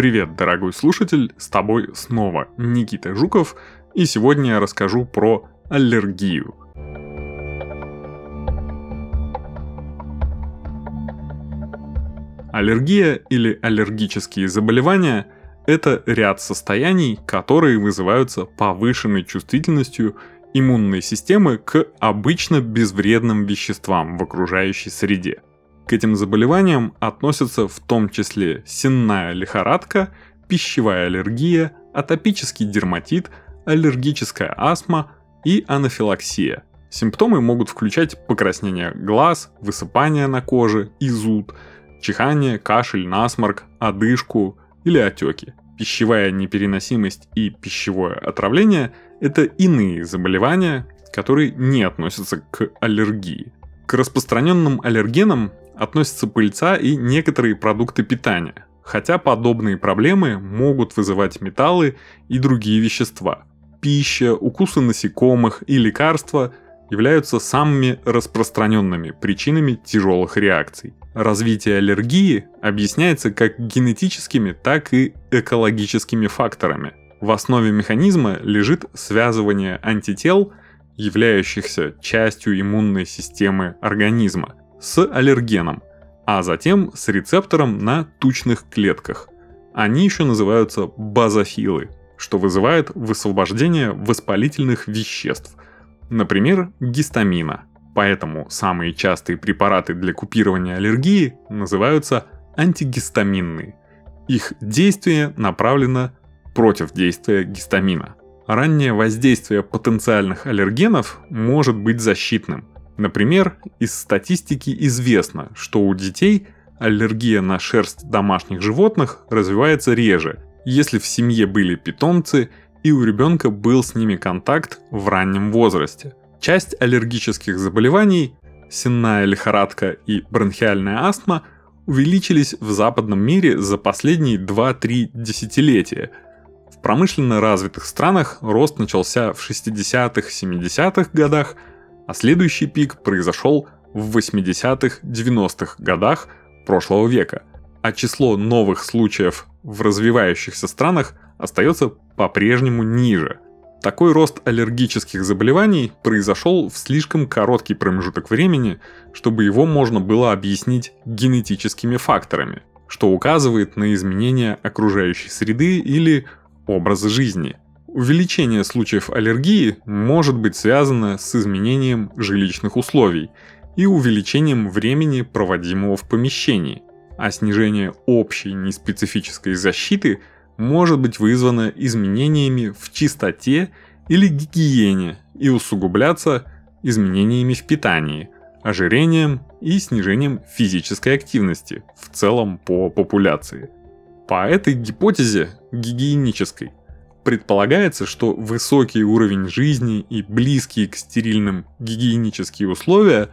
Привет, дорогой слушатель, с тобой снова Никита Жуков, и сегодня я расскажу про аллергию. Аллергия или аллергические заболевания – это ряд состояний, которые вызываются повышенной чувствительностью иммунной системы к обычно безвредным веществам в окружающей среде – к этим заболеваниям относятся в том числе сенная лихорадка, пищевая аллергия, атопический дерматит, аллергическая астма и анафилаксия. Симптомы могут включать покраснение глаз, высыпание на коже и зуд, чихание, кашель, насморк, одышку или отеки. Пищевая непереносимость и пищевое отравление – это иные заболевания, которые не относятся к аллергии. К распространенным аллергенам относятся пыльца и некоторые продукты питания, хотя подобные проблемы могут вызывать металлы и другие вещества. Пища, укусы насекомых и лекарства являются самыми распространенными причинами тяжелых реакций. Развитие аллергии объясняется как генетическими, так и экологическими факторами. В основе механизма лежит связывание антител, являющихся частью иммунной системы организма, с аллергеном, а затем с рецептором на тучных клетках. Они еще называются базофилы, что вызывает высвобождение воспалительных веществ, например, гистамина. Поэтому самые частые препараты для купирования аллергии называются антигистаминные. Их действие направлено против действия гистамина. Раннее воздействие потенциальных аллергенов может быть защитным, Например, из статистики известно, что у детей аллергия на шерсть домашних животных развивается реже, если в семье были питомцы и у ребенка был с ними контакт в раннем возрасте. Часть аллергических заболеваний, сенная лихорадка и бронхиальная астма, увеличились в западном мире за последние 2-3 десятилетия. В промышленно развитых странах рост начался в 60-70-х годах – а следующий пик произошел в 80-х-90-х годах прошлого века, а число новых случаев в развивающихся странах остается по-прежнему ниже. Такой рост аллергических заболеваний произошел в слишком короткий промежуток времени, чтобы его можно было объяснить генетическими факторами, что указывает на изменения окружающей среды или образа жизни – Увеличение случаев аллергии может быть связано с изменением жилищных условий и увеличением времени, проводимого в помещении, а снижение общей неспецифической защиты может быть вызвано изменениями в чистоте или гигиене и усугубляться изменениями в питании, ожирением и снижением физической активности в целом по популяции. По этой гипотезе гигиенической Предполагается, что высокий уровень жизни и близкие к стерильным гигиенические условия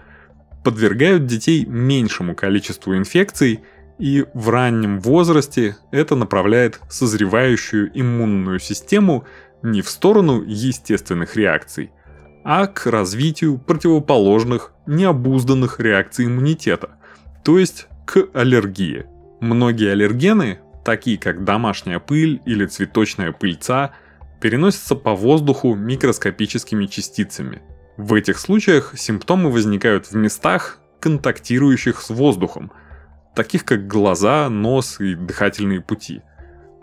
подвергают детей меньшему количеству инфекций, и в раннем возрасте это направляет созревающую иммунную систему не в сторону естественных реакций, а к развитию противоположных необузданных реакций иммунитета, то есть к аллергии. Многие аллергены такие как домашняя пыль или цветочная пыльца, переносятся по воздуху микроскопическими частицами. В этих случаях симптомы возникают в местах, контактирующих с воздухом, таких как глаза, нос и дыхательные пути.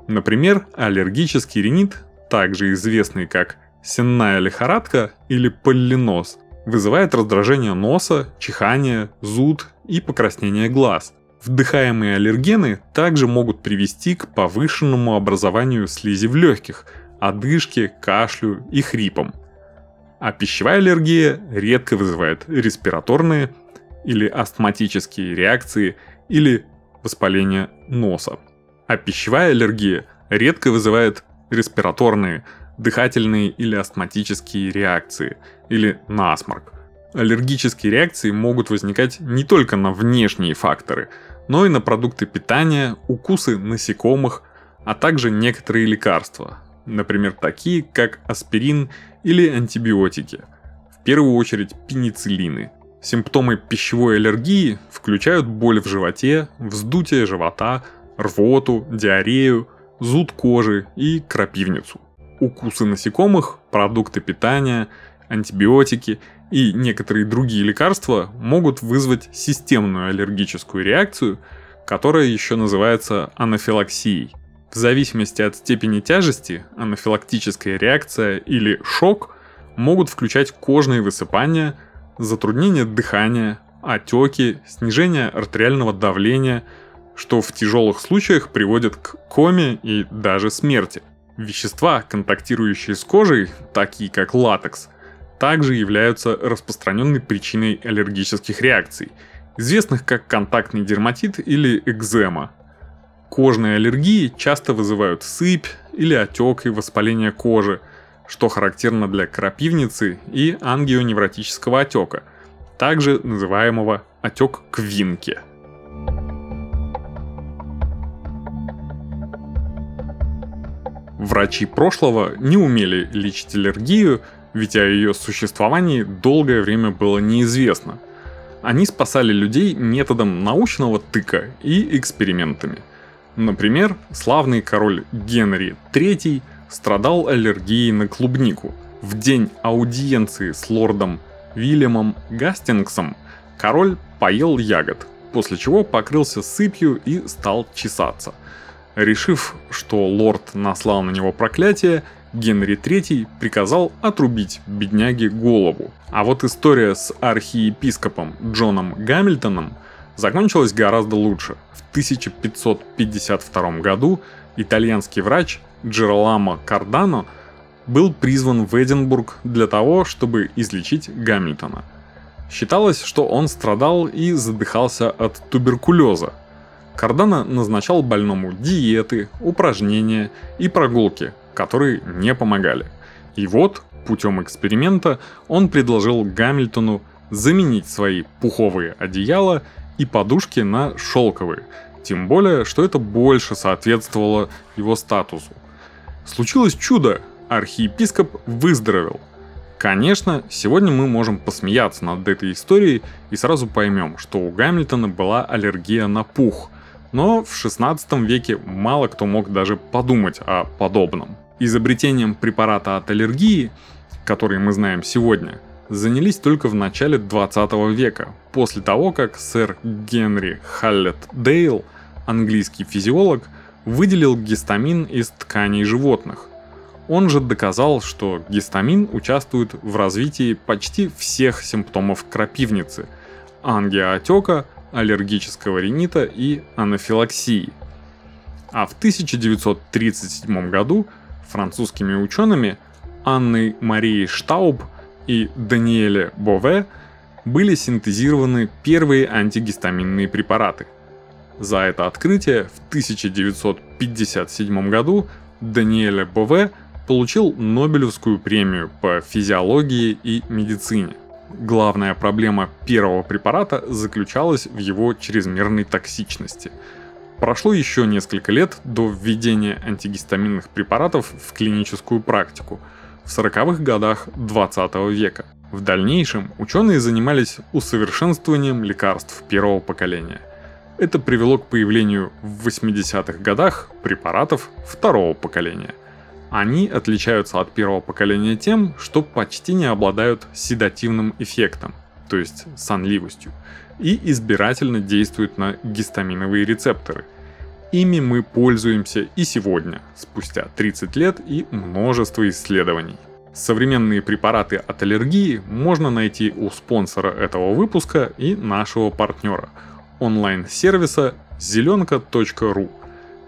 Например, аллергический ринит, также известный как сенная лихорадка или поллиноз, вызывает раздражение носа, чихание, зуд и покраснение глаз – Вдыхаемые аллергены также могут привести к повышенному образованию слизи в легких, одышке, кашлю и хрипам. А пищевая аллергия редко вызывает респираторные или астматические реакции или воспаление носа. А пищевая аллергия редко вызывает респираторные, дыхательные или астматические реакции или насморк. Аллергические реакции могут возникать не только на внешние факторы – но и на продукты питания, укусы насекомых, а также некоторые лекарства, например, такие как аспирин или антибиотики, в первую очередь пенициллины. Симптомы пищевой аллергии включают боль в животе, вздутие живота, рвоту, диарею, зуд кожи и крапивницу. Укусы насекомых, продукты питания, антибиотики и некоторые другие лекарства могут вызвать системную аллергическую реакцию, которая еще называется анафилаксией. В зависимости от степени тяжести, анафилактическая реакция или шок могут включать кожные высыпания, затруднение дыхания, отеки, снижение артериального давления, что в тяжелых случаях приводит к коме и даже смерти. Вещества, контактирующие с кожей, такие как латекс, также являются распространенной причиной аллергических реакций, известных как контактный дерматит или экзема. Кожные аллергии часто вызывают сыпь или отек и воспаление кожи, что характерно для крапивницы и ангионевротического отека, также называемого отек квинки. Врачи прошлого не умели лечить аллергию, ведь о ее существовании долгое время было неизвестно. Они спасали людей методом научного тыка и экспериментами. Например, славный король Генри III страдал аллергией на клубнику. В день аудиенции с лордом Вильямом Гастингсом король поел ягод, после чего покрылся сыпью и стал чесаться – Решив, что лорд наслал на него проклятие, Генри III приказал отрубить бедняге голову. А вот история с архиепископом Джоном Гамильтоном закончилась гораздо лучше. В 1552 году итальянский врач Джероламо Кардано был призван в Эдинбург для того, чтобы излечить Гамильтона. Считалось, что он страдал и задыхался от туберкулеза, Кардана назначал больному диеты, упражнения и прогулки, которые не помогали. И вот, путем эксперимента, он предложил Гамильтону заменить свои пуховые одеяла и подушки на шелковые, тем более, что это больше соответствовало его статусу. Случилось чудо, архиепископ выздоровел. Конечно, сегодня мы можем посмеяться над этой историей и сразу поймем, что у Гамильтона была аллергия на пух, но в 16 веке мало кто мог даже подумать о подобном. Изобретением препарата от аллергии, который мы знаем сегодня, занялись только в начале 20 века, после того, как сэр Генри Халлет Дейл, английский физиолог, выделил гистамин из тканей животных. Он же доказал, что гистамин участвует в развитии почти всех симптомов крапивницы – ангиоотека, аллергического ринита и анафилаксии. А в 1937 году французскими учеными Анной Марией Штауб и Даниэле Бове были синтезированы первые антигистаминные препараты. За это открытие в 1957 году Даниэле Бове получил Нобелевскую премию по физиологии и медицине. Главная проблема первого препарата заключалась в его чрезмерной токсичности. Прошло еще несколько лет до введения антигистаминных препаратов в клиническую практику в 40-х годах 20 века. В дальнейшем ученые занимались усовершенствованием лекарств первого поколения. Это привело к появлению в 80-х годах препаратов второго поколения – они отличаются от первого поколения тем, что почти не обладают седативным эффектом, то есть сонливостью, и избирательно действуют на гистаминовые рецепторы. Ими мы пользуемся и сегодня, спустя 30 лет и множество исследований. Современные препараты от аллергии можно найти у спонсора этого выпуска и нашего партнера – онлайн-сервиса зеленка.ру –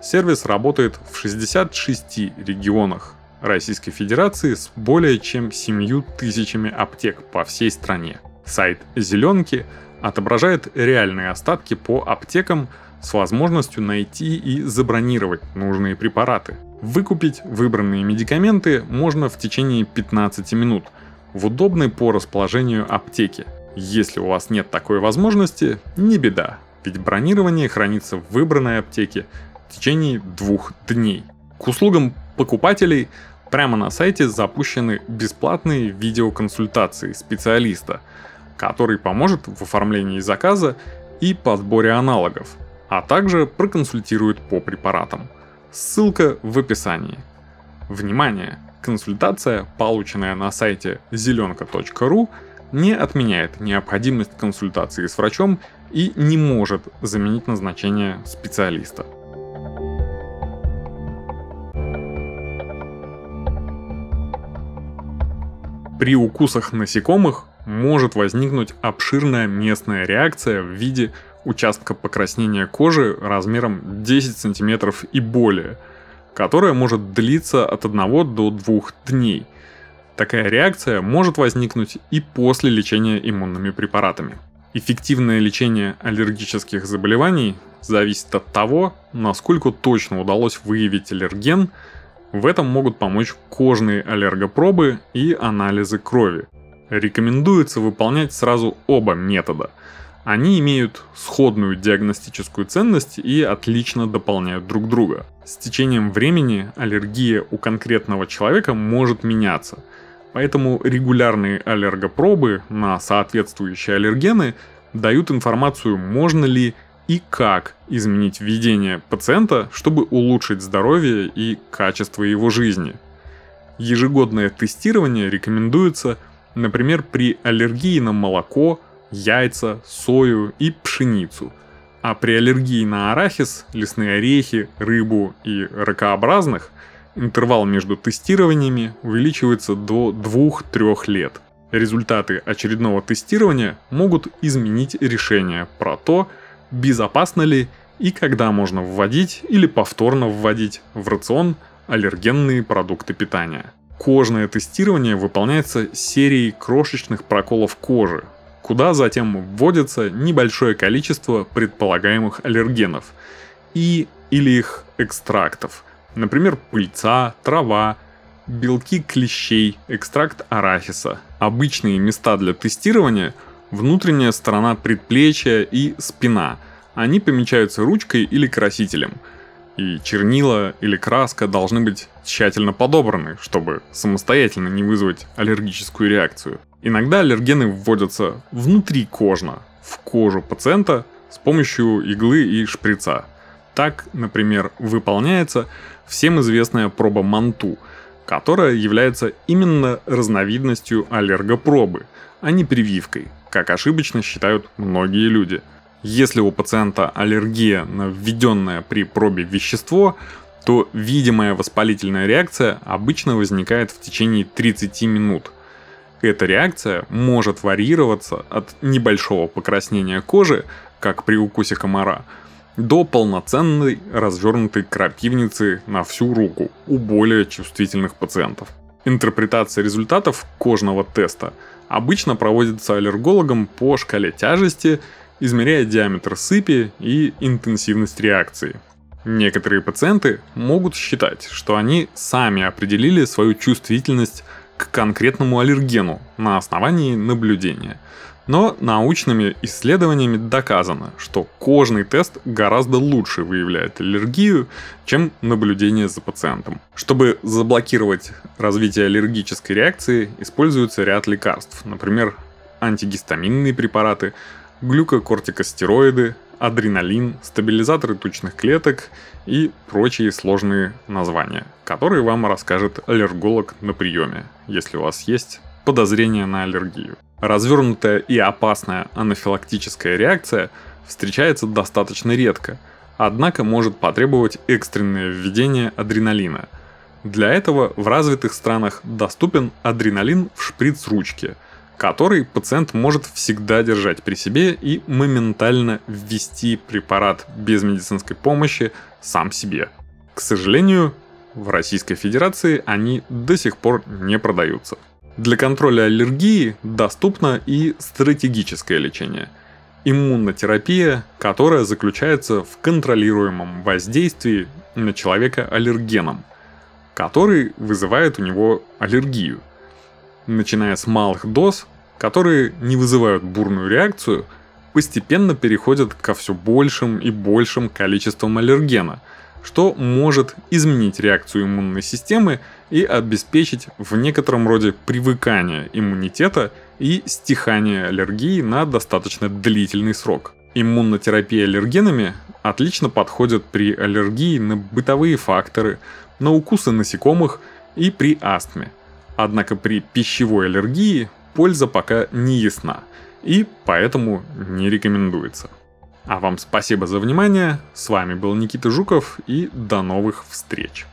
Сервис работает в 66 регионах Российской Федерации с более чем 7 тысячами аптек по всей стране. Сайт «Зеленки» отображает реальные остатки по аптекам с возможностью найти и забронировать нужные препараты. Выкупить выбранные медикаменты можно в течение 15 минут в удобной по расположению аптеке. Если у вас нет такой возможности, не беда, ведь бронирование хранится в выбранной аптеке в течение двух дней. К услугам покупателей прямо на сайте запущены бесплатные видеоконсультации специалиста, который поможет в оформлении заказа и подборе аналогов, а также проконсультирует по препаратам. Ссылка в описании. Внимание! Консультация, полученная на сайте зеленка.ру, не отменяет необходимость консультации с врачом и не может заменить назначение специалиста. При укусах насекомых может возникнуть обширная местная реакция в виде участка покраснения кожи размером 10 см и более, которая может длиться от 1 до 2 дней. Такая реакция может возникнуть и после лечения иммунными препаратами. Эффективное лечение аллергических заболеваний зависит от того, насколько точно удалось выявить аллерген – в этом могут помочь кожные аллергопробы и анализы крови. Рекомендуется выполнять сразу оба метода. Они имеют сходную диагностическую ценность и отлично дополняют друг друга. С течением времени аллергия у конкретного человека может меняться, поэтому регулярные аллергопробы на соответствующие аллергены дают информацию, можно ли и как изменить видение пациента, чтобы улучшить здоровье и качество его жизни. Ежегодное тестирование рекомендуется, например, при аллергии на молоко, яйца, сою и пшеницу, а при аллергии на арахис, лесные орехи, рыбу и ракообразных интервал между тестированиями увеличивается до 2-3 лет. Результаты очередного тестирования могут изменить решение про то, безопасно ли и когда можно вводить или повторно вводить в рацион аллергенные продукты питания. Кожное тестирование выполняется серией крошечных проколов кожи, куда затем вводится небольшое количество предполагаемых аллергенов и или их экстрактов, например, пыльца, трава, белки клещей, экстракт арахиса. Обычные места для тестирования – внутренняя сторона предплечья и спина. Они помечаются ручкой или красителем. И чернила или краска должны быть тщательно подобраны, чтобы самостоятельно не вызвать аллергическую реакцию. Иногда аллергены вводятся внутри кожно, в кожу пациента с помощью иглы и шприца. Так, например, выполняется всем известная проба Манту, которая является именно разновидностью аллергопробы, а не прививкой как ошибочно считают многие люди. Если у пациента аллергия на введенное при пробе вещество, то видимая воспалительная реакция обычно возникает в течение 30 минут. Эта реакция может варьироваться от небольшого покраснения кожи, как при укусе комара, до полноценной развернутой крапивницы на всю руку у более чувствительных пациентов. Интерпретация результатов кожного теста обычно проводится аллергологом по шкале тяжести, измеряя диаметр сыпи и интенсивность реакции. Некоторые пациенты могут считать, что они сами определили свою чувствительность к конкретному аллергену на основании наблюдения – но научными исследованиями доказано, что кожный тест гораздо лучше выявляет аллергию, чем наблюдение за пациентом. Чтобы заблокировать развитие аллергической реакции, используется ряд лекарств, например, антигистаминные препараты, глюкокортикостероиды, адреналин, стабилизаторы тучных клеток и прочие сложные названия, которые вам расскажет аллерголог на приеме, если у вас есть подозрение на аллергию. Развернутая и опасная анафилактическая реакция встречается достаточно редко, однако может потребовать экстренное введение адреналина. Для этого в развитых странах доступен адреналин в шприц-ручке, который пациент может всегда держать при себе и моментально ввести препарат без медицинской помощи сам себе. К сожалению, в Российской Федерации они до сих пор не продаются. Для контроля аллергии доступно и стратегическое лечение – иммунотерапия, которая заключается в контролируемом воздействии на человека аллергеном, который вызывает у него аллергию. Начиная с малых доз, которые не вызывают бурную реакцию, постепенно переходят ко все большим и большим количествам аллергена – что может изменить реакцию иммунной системы и обеспечить в некотором роде привыкание иммунитета и стихание аллергии на достаточно длительный срок. Иммунотерапия аллергенами отлично подходит при аллергии на бытовые факторы, на укусы насекомых и при астме. Однако при пищевой аллергии польза пока не ясна и поэтому не рекомендуется. А вам спасибо за внимание, с вами был Никита Жуков и до новых встреч.